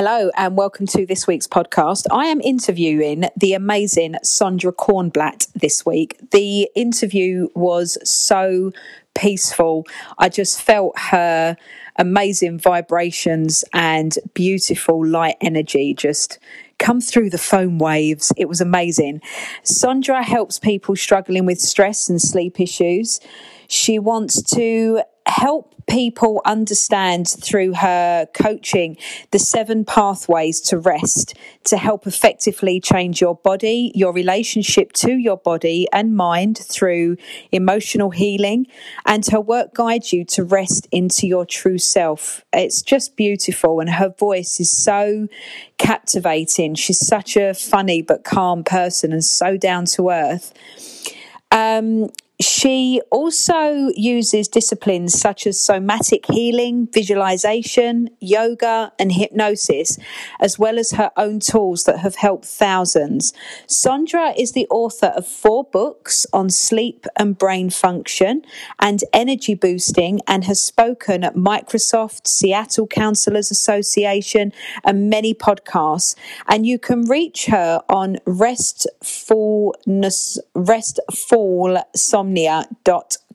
Hello, and welcome to this week's podcast. I am interviewing the amazing Sondra Kornblatt this week. The interview was so peaceful. I just felt her amazing vibrations and beautiful light energy just come through the phone waves. It was amazing. Sondra helps people struggling with stress and sleep issues. She wants to help people understand through her coaching the seven pathways to rest to help effectively change your body, your relationship to your body and mind through emotional healing. And her work guides you to rest into your true self. It's just beautiful. And her voice is so captivating. She's such a funny but calm person and so down to earth. Um, she also uses disciplines such as somatic healing, visualization, yoga, and hypnosis, as well as her own tools that have helped thousands. Sondra is the author of four books on sleep and brain function and energy boosting, and has spoken at Microsoft, Seattle Counselors Association, and many podcasts. And you can reach her on restfulness, restful insomnia.com.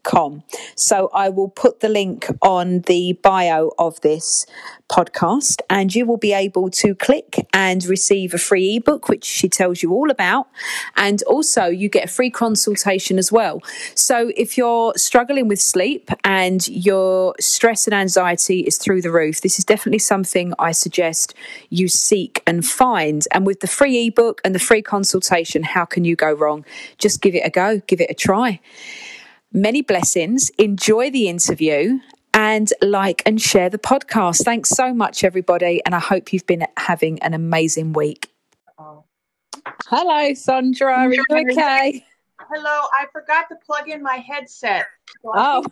So I will put the link on the bio of this podcast and you will be able to click and receive a free ebook, which she tells you all about. And also you get a free consultation as well. So if you're struggling with sleep and your stress and anxiety is through the roof, this is definitely something I suggest you seek and find. And with the free ebook and the free consultation, how can you go wrong? Just give it a go, give it a try. Many blessings. Enjoy the interview and like and share the podcast. Thanks so much, everybody. And I hope you've been having an amazing week. Oh. Hello, Sandra. Are you okay? Hello. I forgot to plug in my headset. So oh.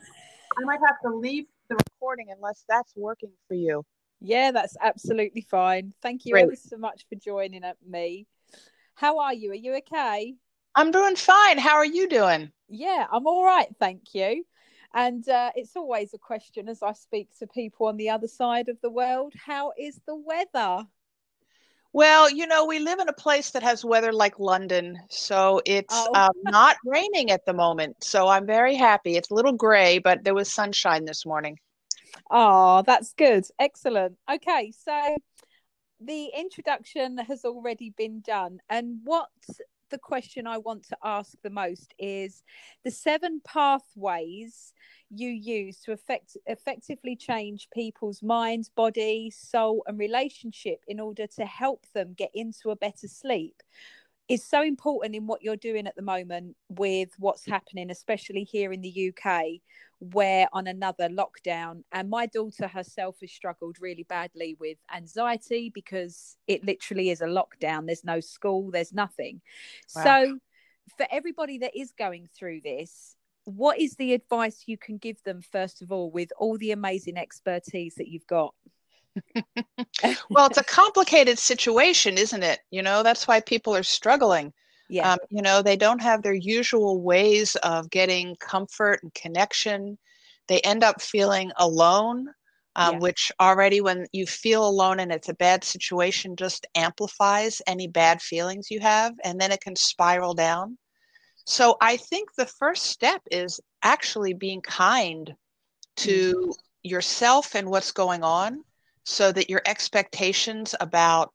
I might have to leave the recording unless that's working for you. Yeah, that's absolutely fine. Thank you Great. so much for joining me. How are you? Are you okay? I'm doing fine. How are you doing? Yeah, I'm all right, thank you. And uh, it's always a question as I speak to people on the other side of the world how is the weather? Well, you know, we live in a place that has weather like London, so it's oh. um, not raining at the moment. So I'm very happy. It's a little gray, but there was sunshine this morning. Oh, that's good. Excellent. Okay, so the introduction has already been done. And what the question I want to ask the most is the seven pathways you use to effect, effectively change people's minds, body, soul, and relationship in order to help them get into a better sleep is so important in what you're doing at the moment with what's happening, especially here in the UK, where on another lockdown. And my daughter herself has struggled really badly with anxiety because it literally is a lockdown. There's no school, there's nothing. Wow. So, for everybody that is going through this, what is the advice you can give them, first of all, with all the amazing expertise that you've got? well, it's a complicated situation, isn't it? You know, that's why people are struggling. Yeah. Um, you know, they don't have their usual ways of getting comfort and connection. They end up feeling alone, um, yeah. which already, when you feel alone and it's a bad situation, just amplifies any bad feelings you have, and then it can spiral down. So I think the first step is actually being kind to mm-hmm. yourself and what's going on so that your expectations about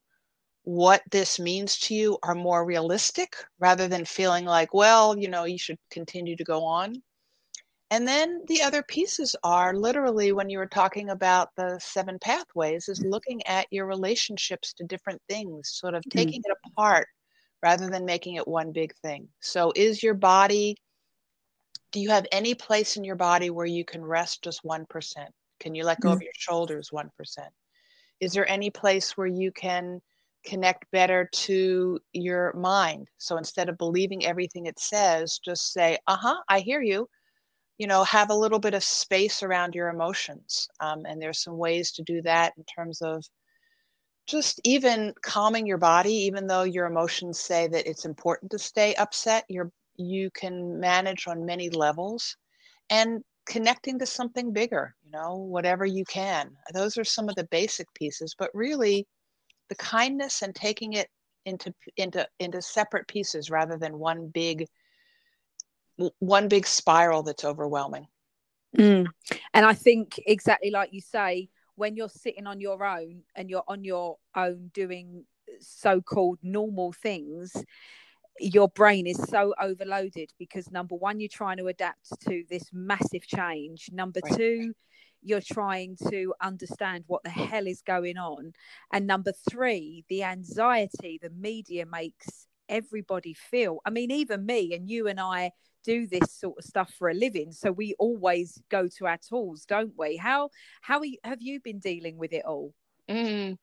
what this means to you are more realistic rather than feeling like, well, you know, you should continue to go on. And then the other pieces are literally when you were talking about the seven pathways, is looking at your relationships to different things, sort of mm-hmm. taking it apart rather than making it one big thing. So, is your body, do you have any place in your body where you can rest just 1%? Can you let go mm-hmm. of your shoulders 1%? Is there any place where you can connect better to your mind. So instead of believing everything it says, just say, uh huh, I hear you. You know, have a little bit of space around your emotions. Um, and there's some ways to do that in terms of just even calming your body, even though your emotions say that it's important to stay upset, you're, you can manage on many levels and connecting to something bigger, you know, whatever you can. Those are some of the basic pieces, but really, the kindness and taking it into into into separate pieces rather than one big one big spiral that's overwhelming mm. and i think exactly like you say when you're sitting on your own and you're on your own doing so-called normal things your brain is so overloaded because number one you're trying to adapt to this massive change number right. two you're trying to understand what the hell is going on. And number three the anxiety the media makes everybody feel. I mean even me and you and i do this sort of stuff for a living so we always go to our tools don't we? How how have you been dealing with it all? Mm.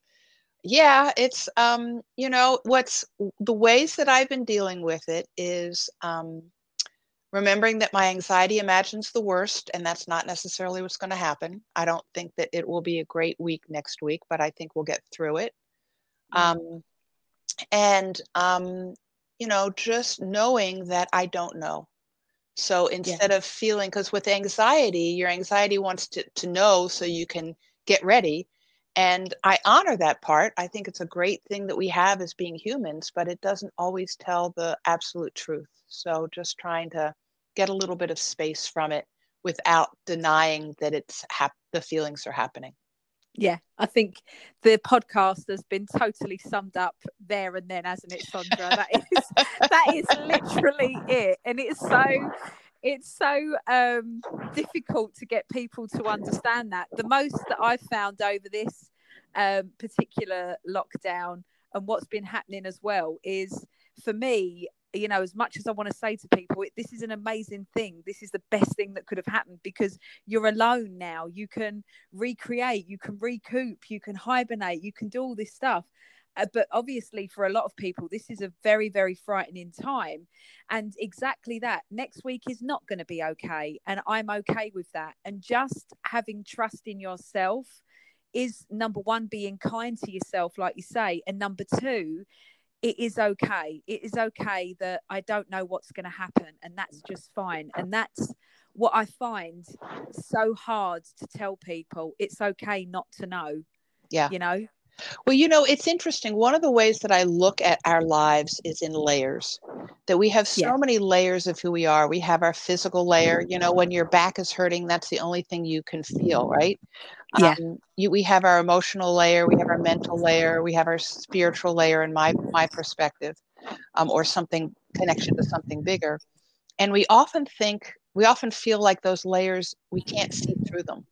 yeah it's um you know what's the ways that i've been dealing with it is um remembering that my anxiety imagines the worst and that's not necessarily what's going to happen. I don't think that it will be a great week next week but i think we'll get through it. Mm-hmm. um, and um, you know just knowing that i don't know. So instead yeah. of feeling because with anxiety your anxiety wants to, to know so you can get ready. And i honor that part. I think it's a great thing that we have as being humans but it doesn't always tell the absolute truth. So just trying to get a little bit of space from it without denying that it's hap- the feelings are happening. Yeah i think the podcast has been totally summed up there and then hasn't it sandra that is that is literally it. And it's so it's so um, difficult to get people to understand that. The most that i've found over this um, particular lockdown and what's been happening as well is for me you know as much as i want to say to people this is an amazing thing. This is the best thing that could have happened because you're alone now. You can recreate you can recoup you can hibernate you can do all this stuff. Uh, but obviously for a lot of people this is a very very frightening time. And exactly that next week is not going to be okay and i'm okay with that. And just having trust in yourself is number one being kind to yourself like you say and number two it is okay. It is okay that I don't know what's going to happen, and that's just fine. And that's what I find so hard to tell people. It's okay not to know. Yeah. You know? Well, you know, it's interesting. One of the ways that I look at our lives is in layers. That we have so yeah. many layers of who we are. We have our physical layer. You know, when your back is hurting, that's the only thing you can feel, right? Yeah. Um, you, we have our emotional layer, we have our mental layer, we have our spiritual layer, in my my perspective, um, or something connection to something bigger. And we often think, we often feel like those layers we can't see through them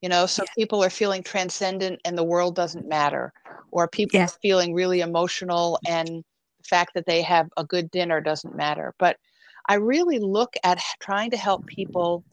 you know so yeah. people are feeling transcendent and the world doesn't matter or people yeah. are feeling really emotional and the fact that they have a good dinner doesn't matter but i really look at trying to help people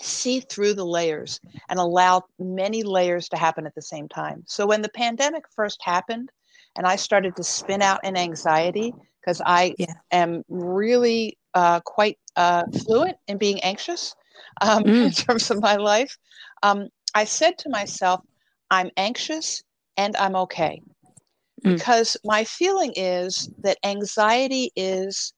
see through the layers and allow many layers to happen at the same time so when the pandemic first happened and i started to spin out in anxiety because i yeah. am really uh, quite uh, fluent in being anxious um, mm. in terms of my life um, I said to myself, I'm anxious and I'm okay. Mm. Because my feeling is that anxiety is,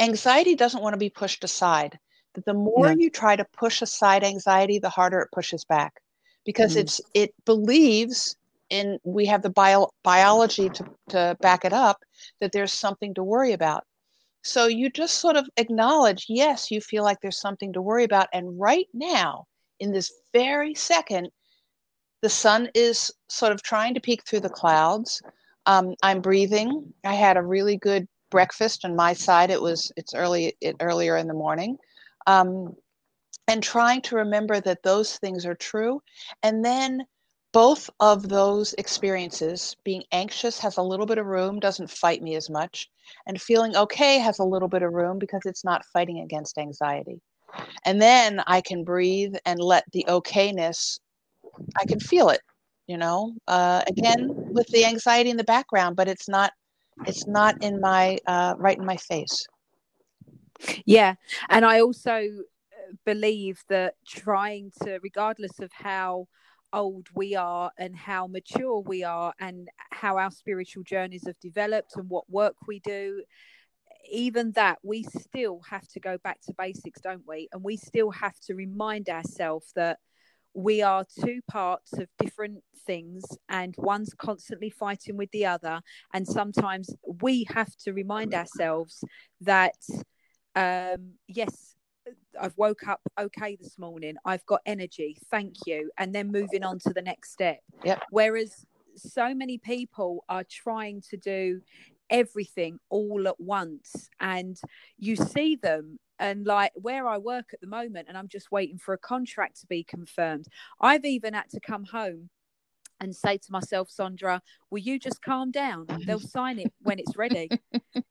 anxiety doesn't want to be pushed aside. That the more no. you try to push aside anxiety, the harder it pushes back. Because mm. it's it believes in we have the bio, biology to, to back it up that there's something to worry about. So you just sort of acknowledge, yes, you feel like there's something to worry about. And right now, in this very second, the sun is sort of trying to peek through the clouds. Um, I'm breathing. I had a really good breakfast on my side. It was it's early it, earlier in the morning, um, and trying to remember that those things are true, and then both of those experiences being anxious has a little bit of room doesn't fight me as much and feeling okay has a little bit of room because it's not fighting against anxiety and then i can breathe and let the okayness i can feel it you know uh, again with the anxiety in the background but it's not it's not in my uh, right in my face. Yeah and i also uh, believe that trying to regardless of how old we are and how mature we are and how our spiritual journeys have developed and what work we do even that we still have to go back to basics don't we and we still have to remind ourselves that we are two parts of different things and one's constantly fighting with the other and sometimes we have to remind ourselves that um yes I've woke up okay this morning. I've got energy. Thank you. And then moving on to the next step. Yep. Whereas so many people are trying to do everything all at once and you see them and like where I work at the moment and I'm just waiting for a contract to be confirmed. I've even had to come home and say to myself, Sondra, will you just calm down? They'll sign it when it's ready.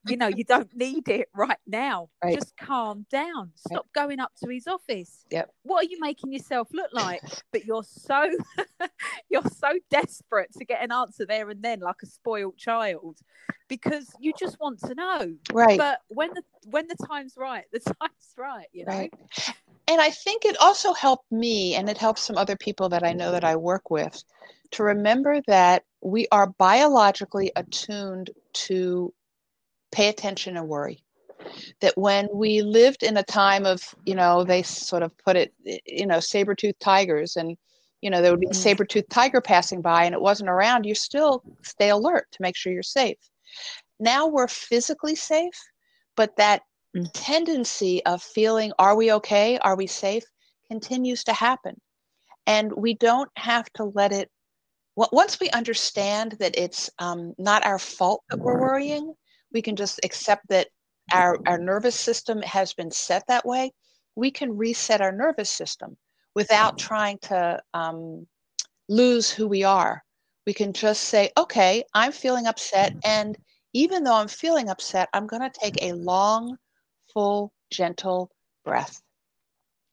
you know, you don't need it right now. Right. Just calm down. Stop right. going up to his office. Yep. What are you making yourself look like? But you're so you're so desperate to get an answer there and then, like a spoiled child, because you just want to know. Right. But when the when the time's right, the time's right, you know. Right. And I think it also helped me and it helps some other people that I know that I work with to remember that we are biologically attuned to pay attention and worry. That when we lived in a time of, you know, they sort of put it, you know, saber toothed tigers and, you know, there would be a mm. saber toothed tiger passing by and it wasn't around, you still stay alert to make sure you're safe. Now we're physically safe, but that mm. tendency of feeling, are we okay? Are we safe? continues to happen. And we don't have to let it once we understand that it's um, not our fault that we're worrying, we can just accept that our, our nervous system has been set that way. We can reset our nervous system without trying to um, lose who we are. We can just say, okay, I'm feeling upset. And even though I'm feeling upset, I'm going to take a long, full, gentle breath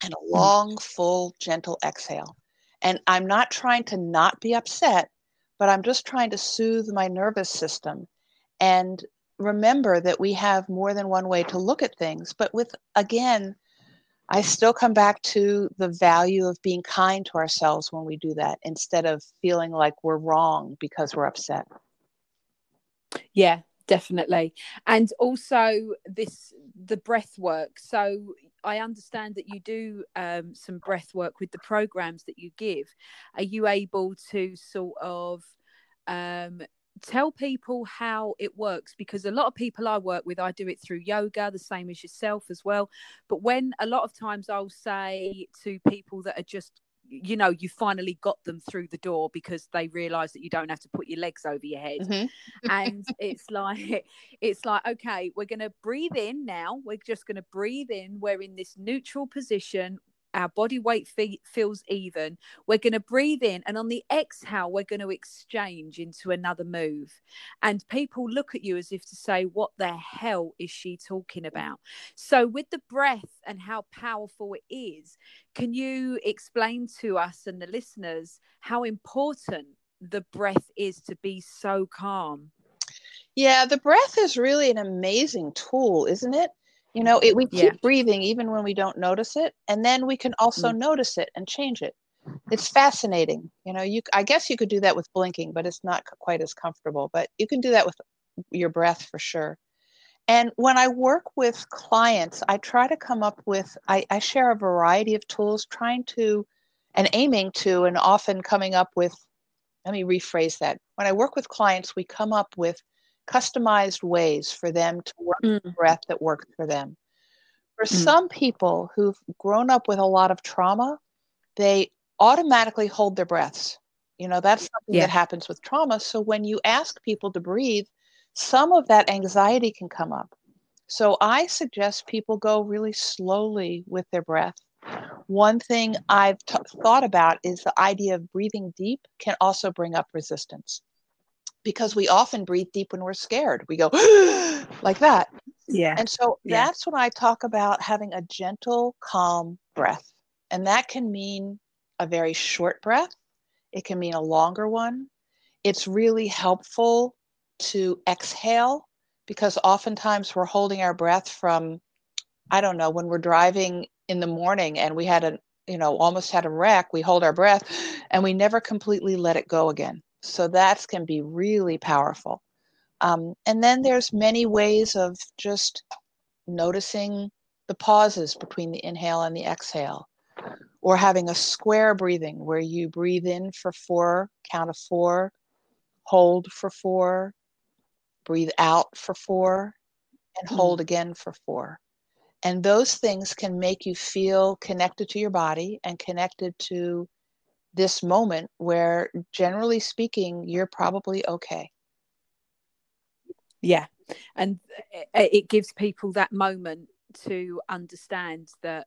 and a long, full, gentle exhale. And I'm not trying to not be upset, but I'm just trying to soothe my nervous system and remember that we have more than one way to look at things. But with, again, I still come back to the value of being kind to ourselves when we do that instead of feeling like we're wrong because we're upset. Yeah, definitely. And also this the breath work. So I understand that you do um, some breath work with the programs that you give. Are you able to sort of um, tell people how it works? Because a lot of people I work with, I do it through yoga, the same as yourself as well. But when a lot of times I'll say to people that are just you know you finally got them through the door because they realize that you don't have to put your legs over your head. Mm-hmm. and it's like it's like okay we're going to breathe in now. We're just going to breathe in. We're in this neutral position our body weight fe- feels even. We're going to breathe in, and on the exhale, we're going to exchange into another move. And people look at you as if to say, What the hell is she talking about? So, with the breath and how powerful it is, can you explain to us and the listeners how important the breath is to be so calm? Yeah, the breath is really an amazing tool, isn't it? You know, it, we keep yeah. breathing even when we don't notice it, and then we can also mm. notice it and change it. It's fascinating. You know, you I guess you could do that with blinking, but it's not quite as comfortable. But you can do that with your breath for sure. And when I work with clients, I try to come up with, I, I, share a variety of tools, trying to and aiming to, and often coming up with, let me rephrase that. When I work with clients, we come up with customized ways for them to work mm. the breath that works for them. For mm. some people who've grown up with a lot of trauma, they automatically hold their breaths. You know, that's something yeah. that happens with trauma. So when you ask people to breathe, some of that anxiety can come up. So I suggest people go really slowly with their breath. One thing I've t- thought about is the idea of breathing deep can also bring up resistance because we often breathe deep when we're scared. We go like that. Yeah. And so yeah. that's when I talk about having a gentle, calm breath. And that can mean a very short breath, it can mean a longer one. It's really helpful to exhale because oftentimes we're holding our breath from, I don't know, when we're driving in the morning and we had a, you know, almost had a wreck, we hold our breath and we never completely let it go again. So that can be really powerful. Um, and then there's many ways of just noticing the pauses between the inhale and the exhale, or having a square breathing where you breathe in for four, count of four, hold for four, breathe out for four, and hold mm. again for four. And those things can make you feel connected to your body and connected to this moment where, generally speaking, you're probably okay. Yeah. And it gives people that moment to understand that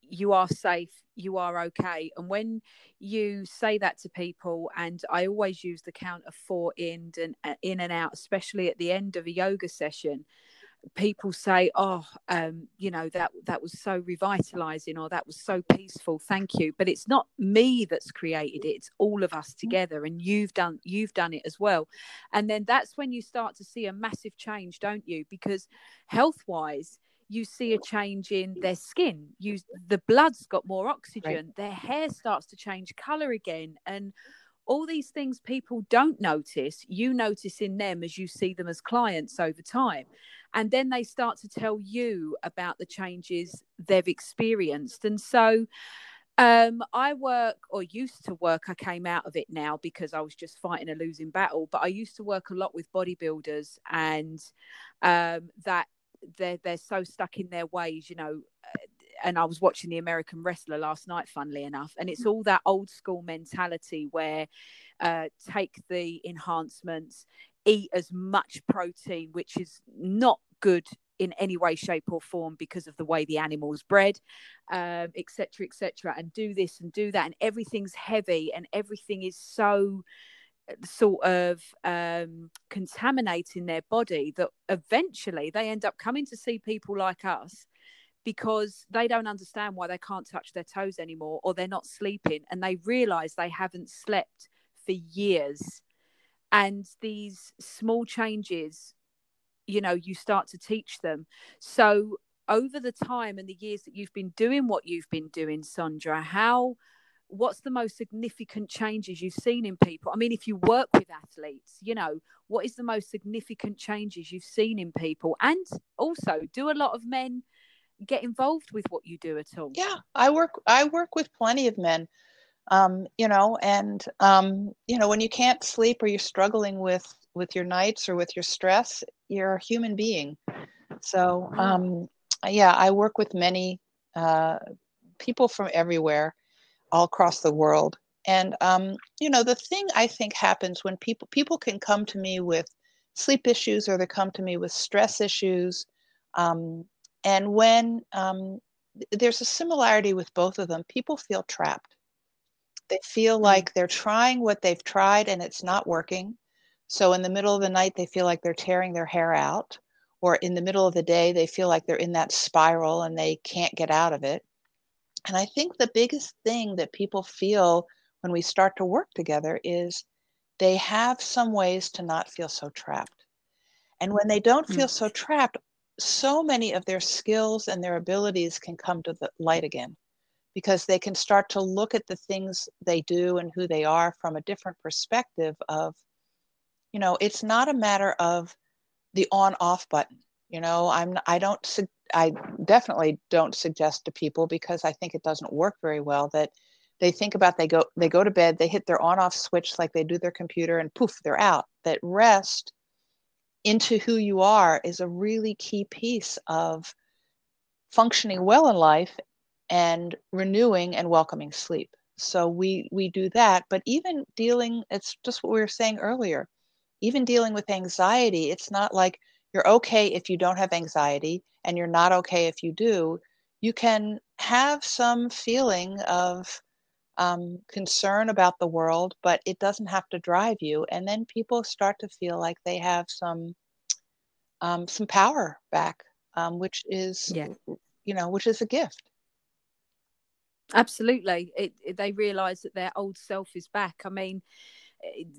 you are safe, you are okay. And when you say that to people, and I always use the count of four in and uh, in and out, especially at the end of a yoga session, people say, "Oh, um, you know that that was so revitalizing, or that was so peaceful. Thank you." But it's not me that's created it; it's all of us mm. together, and you've done you've done it as well. And then that's when you start to see a massive change, don't you? Because health wise you see a change in their skin you the blood's got more oxygen right. their hair starts to change color again and all these things people don't notice you notice in them as you see them as clients over time and then they start to tell you about the changes they've experienced and so um, I work or used to work. I came out of it now because I was just fighting a losing battle. But I used to work a lot with bodybuilders, and um, that they're they're so stuck in their ways, you know. Uh, and I was watching the American Wrestler last night, funnily enough, and it's all that old school mentality where uh, take the enhancements, eat as much protein, which is not good in any way, shape, or form because of the way the animal's bred, etc., um, etc., et and do this and do that, and everything's heavy and everything is so sort of um, contaminating their body that eventually they end up coming to see people like us because they don't understand why they can't touch their toes anymore or they're not sleeping and they realize they haven't slept for years and these small changes you know you start to teach them so over the time and the years that you've been doing what you've been doing Sondra how what's the most significant changes you've seen in people? I mean, if you work with athletes, you know, what is the most significant changes you've seen in people? And also, do a lot of men get involved with what you do at all? Yeah, I work I work with plenty of men. Um, you know, and um, you know, when you can't sleep or you're struggling with with your nights or with your stress, you're a human being. So, um, yeah, I work with many uh, people from everywhere all across the world. And um, you know, the thing I think happens when people people can come to me with sleep issues or they come to me with stress issues, um, and when um, there's a similarity with both of them, people feel trapped. They feel mm. like they're trying what they've tried and it's not working. So in the middle of the night, they feel like they're tearing their hair out, or in the middle of the day, they feel like they're in that spiral and they can't get out of it. And I think the biggest thing that people feel when we start to work together is they have some ways to not feel so trapped. And when they don't feel so trapped, so many of their skills and their abilities can come to the light again because they can start to look at the things they do and who they are from a different perspective of you know it's not a matter of the on off button you know i'm i don't I definitely don't suggest to people because I think it doesn't work very well that they think about they go they go to bed, they hit their on off switch like they do their computer and poof, they're out. That rest into who you are is a really key piece of functioning well in life and renewing and welcoming sleep. So we we do that, but even dealing it's just what we were saying earlier. Even dealing with anxiety, it's not like you're okay if you don't have anxiety and you're not okay if you do, you can have some feeling of um, concern about the world, but it doesn't have to drive you. And then people start to feel like they have some um, some power back, um, which is yeah. you know, which is a gift. Absolutely, it, it, they realise that their old self is back. I mean,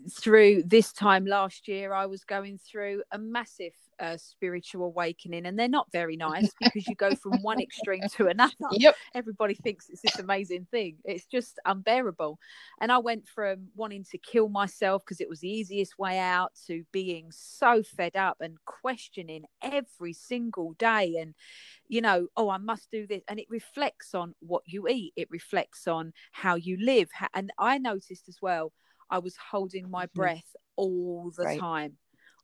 through this time last year, I was going through a massive uh, spiritual awakening, and they're not very nice because you go from one extreme to another. Yep. Everybody thinks it's this amazing thing. It's just unbearable. And I went from wanting to kill myself because it was the easiest way out to being so fed up and questioning every single day. And, you know, oh, I must do this. And it reflects on what you eat, it reflects on how you live. And I noticed as well I was holding my mm-hmm. breath all the time,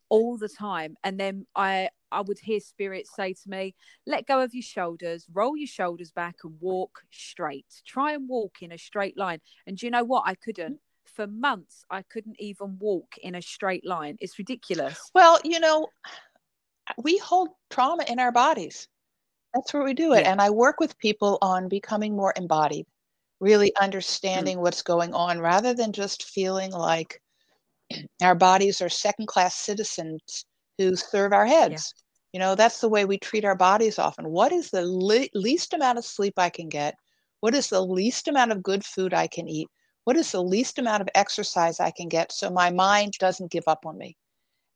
all the time. And then I I would hear spirits say to me, "Let go of your shoulders, roll your shoulders back, and walk straight. Try and walk in a straight line." And do you know what? I couldn't. For months, I couldn't even walk in a straight line. It's ridiculous. Well, you know, we hold trauma in our bodies. That's where we do it. Yeah. And I work with people on becoming more embodied really mm. understanding what's going on rather than just feeling like our bodies are second class citizens who serve our heads. Yeah. You know, that's the way we treat our bodies often. What is the le- least amount of sleep I can get? What is the least amount of good food I can eat? What is the least amount of exercise I can get so my mind doesn't give up on me?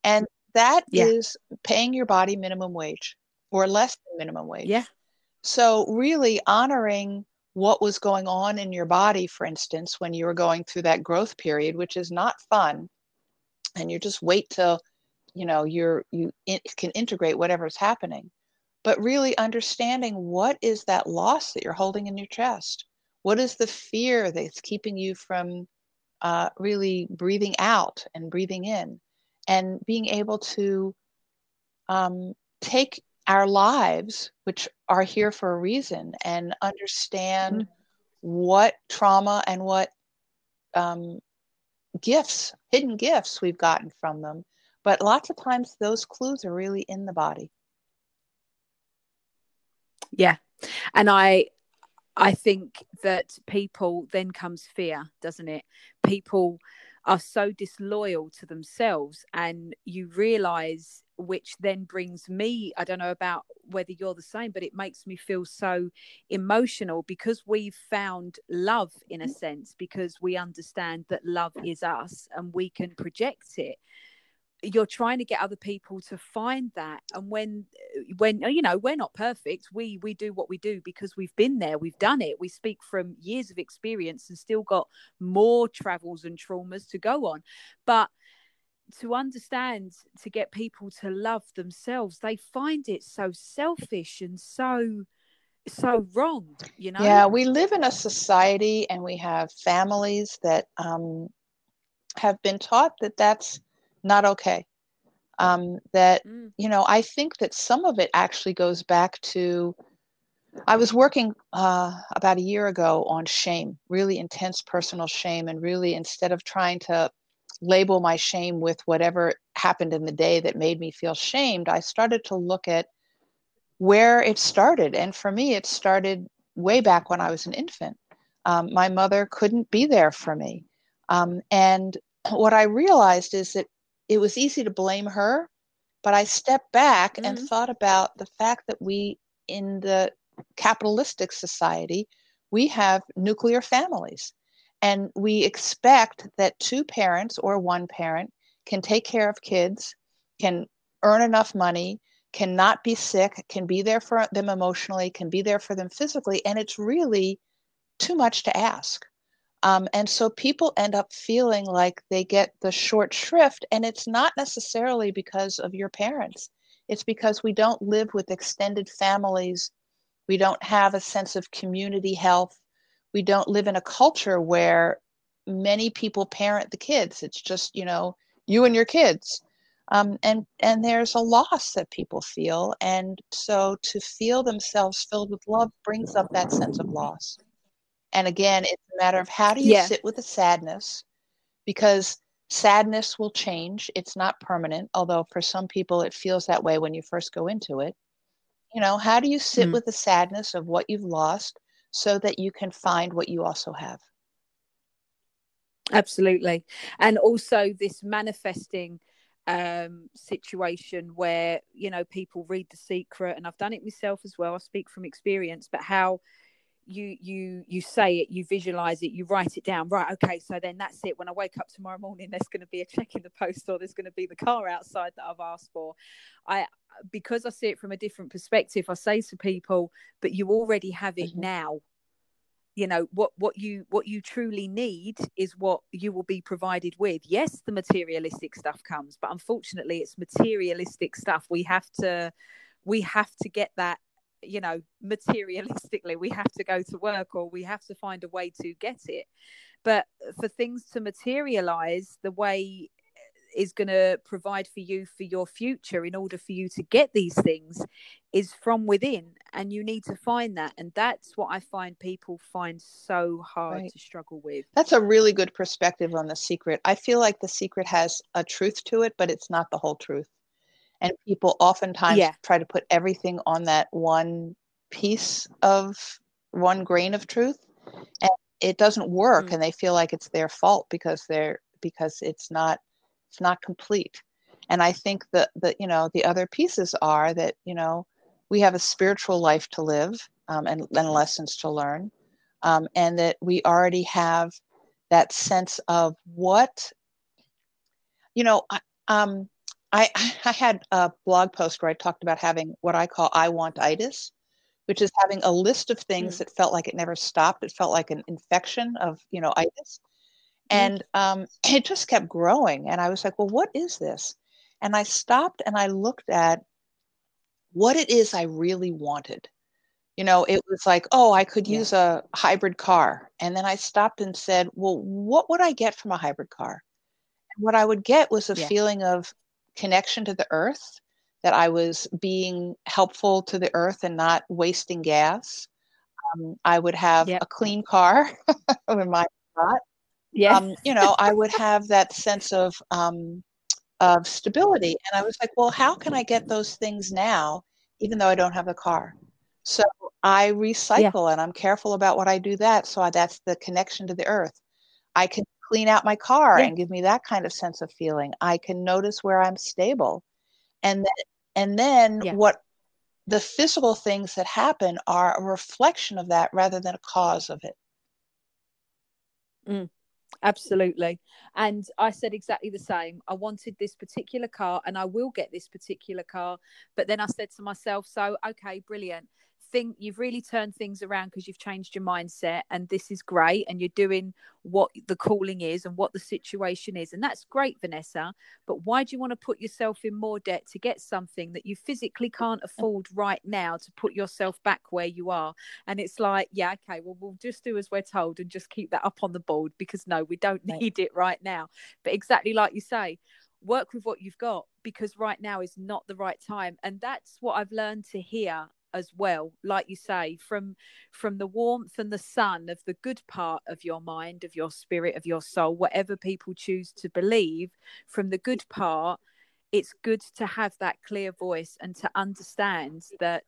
And that yeah. is paying your body minimum wage or less than minimum wage. Yeah. So, really honoring what was going on in your body, for instance, when you were going through that growth period, which is not fun. And you just wait till, you know, you're, you in, can integrate whatever's happening. But really understanding what is that loss that you're holding in your chest? What is the fear that's keeping you from uh, really breathing out and breathing in? And being able to um, take our lives, which are here for a reason, and understand mm-hmm. what trauma and what um, gifts, hidden gifts we've gotten from them. But lots of times those clues are really in the body. Yeah. And I I think that people then comes fear, doesn't it? People are so disloyal to themselves and you realize which then brings me i don't know about whether you're the same but it makes me feel so emotional because we've found love in a mm. sense because we understand that love is us and we can project it you're trying to get other people to find that and when when you know we're not perfect we we do what we do because we've been there we've done it. We speak from years of experience and still got more travels and traumas to go on. But to understand to get people to love themselves they find it so selfish and so so wrong you know? Yeah we live in a society and we have families that um have been taught that that's not okay. Um, that, mm. you know, I think that some of it actually goes back to I was working uh, about a year ago on shame, really intense personal shame, and really instead of trying to label my shame with whatever happened in the day that made me feel shamed, I started to look at where it started. And for me, it started way back when I was an infant. Um, my mother couldn't be there for me. Um, and what I realized is that it was easy to blame her, but I stepped back mm-hmm. and thought about the fact that we, in the capitalistic society, we have nuclear families. And we expect that two parents or one parent can take care of kids, can earn enough money, cannot be sick, can be there for them emotionally, can be there for them physically. And it's really too much to ask. Um, and so people end up feeling like they get the short shrift, and it's not necessarily because of your parents. It's because we don't live with extended families. We don't have a sense of community health. We don't live in a culture where many people parent the kids. It's just, you know, you and your kids. Um, and and there's a loss that people feel and so to feel themselves filled with love brings up that sense of loss and again, it's a matter of how do you yeah. sit with the sadness because sadness will change. It's not permanent, although for some people it feels that way when you first go into it. You know, how do you sit mm with the sadness of what you've lost so that you can find what you also have? Absolutely. And also this manifesting um, situation where, you know, people read The Secret, and I've done it myself as well. I speak from experience, but how you you you say it you visualize it you write it down. Right okay so then that's it. When i wake up tomorrow morning there's going to be a check in the post or there's going to be the car outside that i've asked for. I because i see it from a different perspective i say to people but you already have it mm-hmm. now. You know what what you what you truly need is what you will be provided with. Yes the materialistic stuff comes but unfortunately it's materialistic stuff. We have to we have to get that you know materialistically we have to go to work or we have to find a way to get it. But for things to materialize the way is going to provide for you for your future in order for you to get these things is from within and you need to find that. And that's what i find people find so hard right. to struggle with. That's a really good perspective on the secret. I feel like the secret has a truth to it but it's not the whole truth and people oftentimes yeah. try to put everything on that one piece of one grain of truth and it doesn't work mm. and they feel like it's their fault because they're because it's not it's not complete and i think that that you know the other pieces are that you know we have a spiritual life to live um, and, and lessons to learn um, and that we already have that sense of what you know um, I, I had a blog post where I talked about having what I call I want itis, which is having a list of things mm. that felt like it never stopped. It felt like an infection of, you know, itis. Mm. And um, it just kept growing. And I was like, well, what is this? And I stopped and I looked at what it is I really wanted. You know, it was like, oh, I could yeah. use a hybrid car. And then I stopped and said, well, what would I get from a hybrid car? And what I would get was a yeah. feeling of connection to the earth, that I was being helpful to the earth and not wasting gas. Um, I would have yep. a clean car in my spot. Yeah. Um, you know, I would have that sense of um, of stability. And I was like, well, how can I get those things now, even though I don't have a car? So I recycle yeah. and I'm careful about what I do that. So I, that's the connection to the earth. I can clean out my car yeah. and give me that kind of sense of feeling. I can notice where I'm stable. And then, and then yeah. what the physical things that happen are a reflection of that rather than a cause of it. Mm, absolutely. And I said exactly the same. I wanted this particular car and I will get this particular car. But then I said to myself, so, okay, brilliant think you've really turned things around because you've changed your mindset and this is great and you're doing what the calling is and what the situation is. And that's great vanessa but why do you want to put yourself in more debt to get something that you physically can't afford right now to put yourself back where you are? And it's like yeah okay well we'll just do as we're told and just keep that up on the board because no we don't need it right now. But exactly like you say work with what you've got because right now is not the right time. And that's what i've learned to hear as well like you say from from the warmth and the sun of the good part of your mind of your spirit of your soul whatever people choose to believe from the good part it's good to have that clear voice and to understand that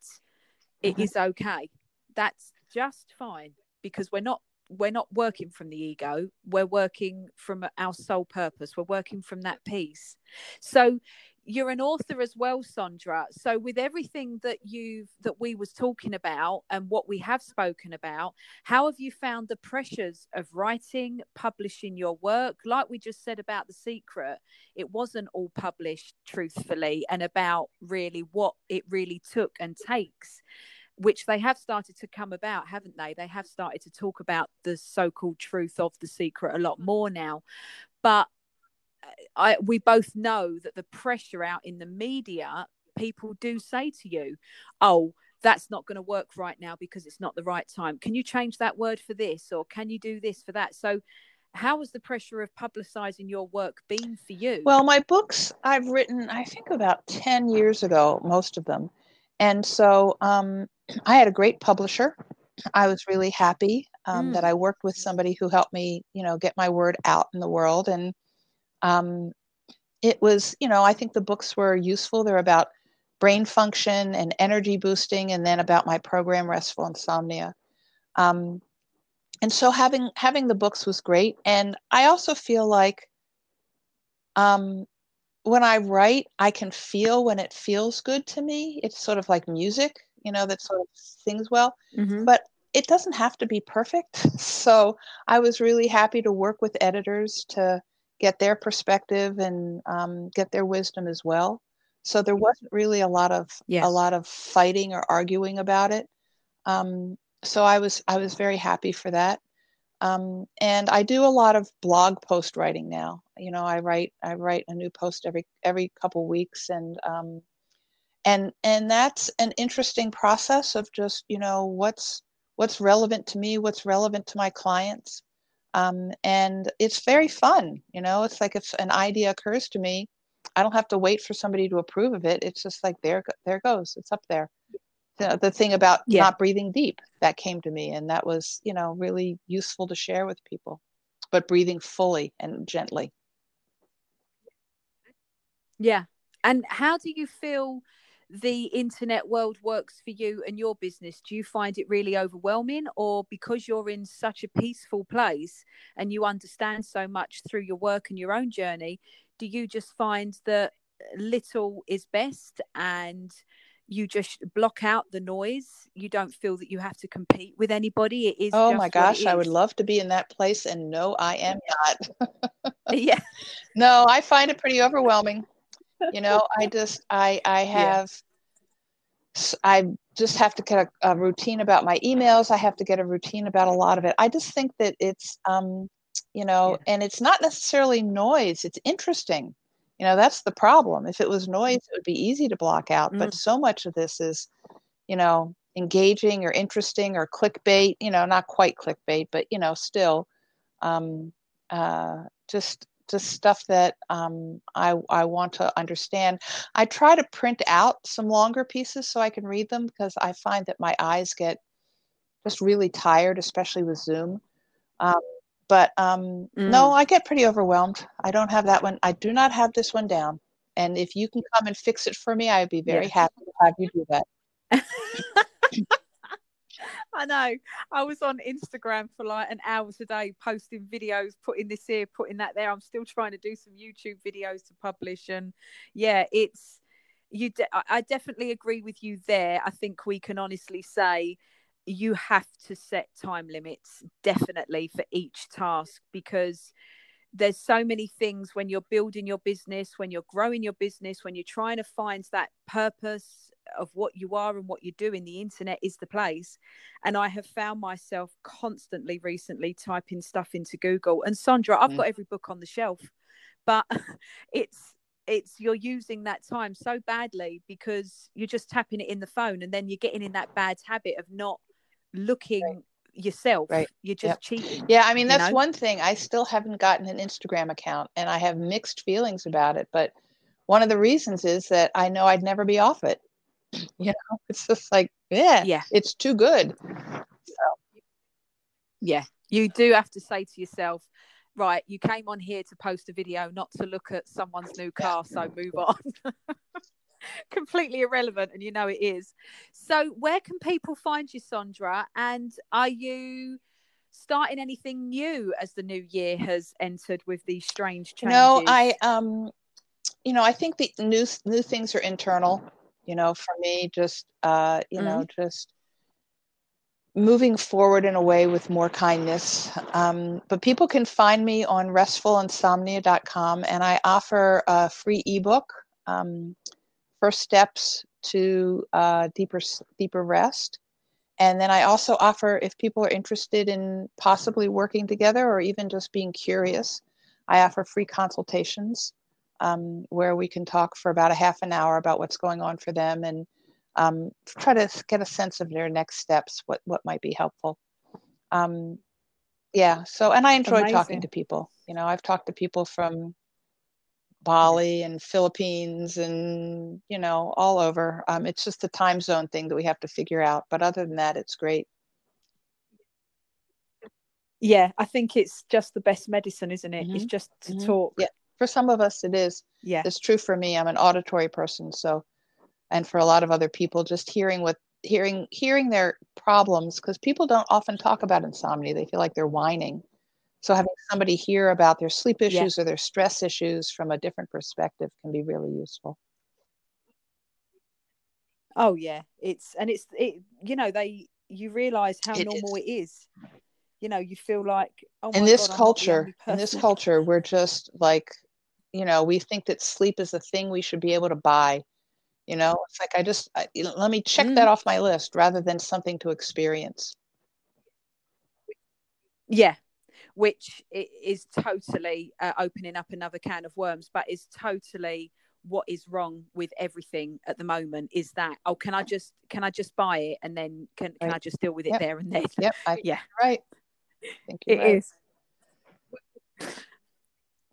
it mm-hmm. okay. That's just fine because we're not we're not working from the ego. We're working from our soul purpose. We're working from that peace. So you're an author as well sondra so with everything that you've that we was talking about and what we have spoken about how have you found the pressures of writing publishing your work like we just said about the secret it wasn't all published truthfully and about really what it really took and takes which they have started to come about, haven't they? They have started to talk about the so called truth of the secret a lot mm. more now. But I we both know that the pressure out in the media, people do say to you, "Oh, that's not going to work right now because it's not the right time. Can you change that word for this, or can you do this for that?" So, how has the pressure of publicizing your work been for you? Well, my books I've written, I think about ten years ago, most of them, and so um, I had a great publisher. I was really happy um, mm. that I worked with somebody who helped me, you know, get my word out in the world and um, it was, you know, I think the books were useful. They're about brain function and energy boosting, and then about my program, Restful Insomnia. Um, and so having having the books was great. And I also feel like um, when I write, I can feel when it feels good to me. It's sort of like music, you know, that sort of sings well. Mm-hmm. But it doesn't have to be perfect. So I was really happy to work with editors to get their perspective and um, get their wisdom as well. So there wasn't really a lot of yes. a lot of fighting or arguing about it. Um, so I was I was very happy for that. Um, and I do a lot of blog post writing now. You know, I write I write a new post every every couple weeks, and um, and and that's an interesting process of just you know what's what's relevant to me, what's relevant to my clients, um, and it's very fun. You know, it's like if an idea occurs to me, I don't have to wait for somebody to approve of it. It's just like there there goes, it's up there the, the thing about yeah. not breathing deep that came to me and that was you know really useful to share with people but breathing fully and gently yeah and how do you feel the internet world works for you and your business do you find it really overwhelming? Or because you're in such a peaceful place and you understand so much through your work and your own journey do you just find that little is best and you just block out the noise? You don't feel that you have to compete with anybody? It is oh my gosh i would love to be in that place and no i am not. Yeah. No i find it pretty overwhelming you know i just i i have yeah. i just have to get a, a, routine about my emails i have to get a routine about a lot of it i just think that it's um you know yeah. and it's not necessarily noise it's interesting you know that's the problem if it was noise it would be easy to block out mm. but so much of this is you know engaging or interesting or clickbait you know not quite clickbait but you know still um, uh, just just stuff that um, I, I want to understand. I try to print out some longer pieces so I can read them because I find that my eyes get just really tired, especially with Zoom. Um, but um, mm. no, I get pretty overwhelmed. I don't have that one. I do not have this one down. And if you can come and fix it for me, I'd be very happy to have you do that. I know. I was on Instagram for like an hour today, posting videos, putting this here, putting that there. I'm still trying to do some YouTube videos to publish, and yeah, it's you. De- I definitely agree with you there. I think we can honestly say you have to set time limits definitely for each task because there's so many things when you're building your business when you're growing your business when you're trying to find that purpose of what you are and what you're doing the internet is the place and i have found myself constantly recently typing stuff into google and sandra i've mm. got every book on the shelf but it's it's you're using that time so badly because you're just tapping it in the phone and then you're getting in that bad habit of not looking. Yourself right you're just yep. cheating yeah i mean that's know? one thing i still haven't gotten an instagram account and i have mixed feelings about it but one of the reasons is that i know i'd never be off it you know it's just like yeah yeah it's too good so. yeah you do have to say to yourself right you came on here to post a video not to look at someone's new car so move on completely irrelevant and you know it is so where can people find you sandra and are you starting anything new as the new year has entered with these strange changes no i um you know i think the new new things are internal you know for me just uh you mm-hmm. know just moving forward in a way with more kindness. Um, but people can find me on restfulinsomnia.com and I offer a free ebook um, first steps to uh, deeper deeper rest. And then I also offer, if people are interested in possibly working together or even just being curious, I offer free consultations um, where we can talk for about a half an hour about what's going on for them and um, try to get a sense of their next steps, what what might be helpful. Um, yeah. So, and I enjoy Amazing. talking to people. You know, I've talked to people from Bali and Philippines and you know all over. Um, it's just the time zone thing that we have to figure out. But other than that, it's great. Yeah, I think it's just the best medicine, isn't it? Mm-hmm. It's just to mm-hmm. talk. Yeah, for some of us, it is. Yeah, it's true for me. I'm an auditory person, so and for a lot of other people, just hearing what hearing hearing their problems because people don't often talk about insomnia. They feel like they're whining so having somebody hear about their sleep issues yeah. or their stress issues from a different perspective can be really useful. Oh yeah, it's and it's it. You know they you realize how it normal is. it is you know you feel like oh in this God, culture in this culture we're just like you know we think that sleep is a thing we should be able to buy you know it's like i just I, let me check mm. that off my list rather than something to experience yeah which is totally uh, opening up another can of worms but is totally what is wrong with everything at the moment is that oh can i just can i just buy it and then can, can right. i just deal with it yep. there and then yep I, yeah right think it right. is.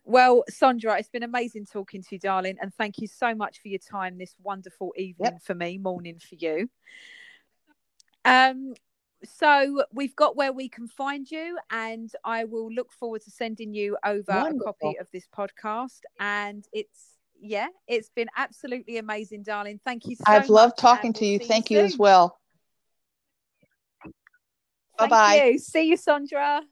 Well, Sandra, it's been amazing talking to you, darling, and thank you so much for your time this wonderful evening yep. for me, morning for you. Um, so we've got where we can find you, and I will look forward to sending you over Wonderful. a copy of this podcast. And it's yeah, it's been absolutely amazing, darling. Thank you so I've loved talking to you. Thank you, you as well. Bye bye. See you, Sondra.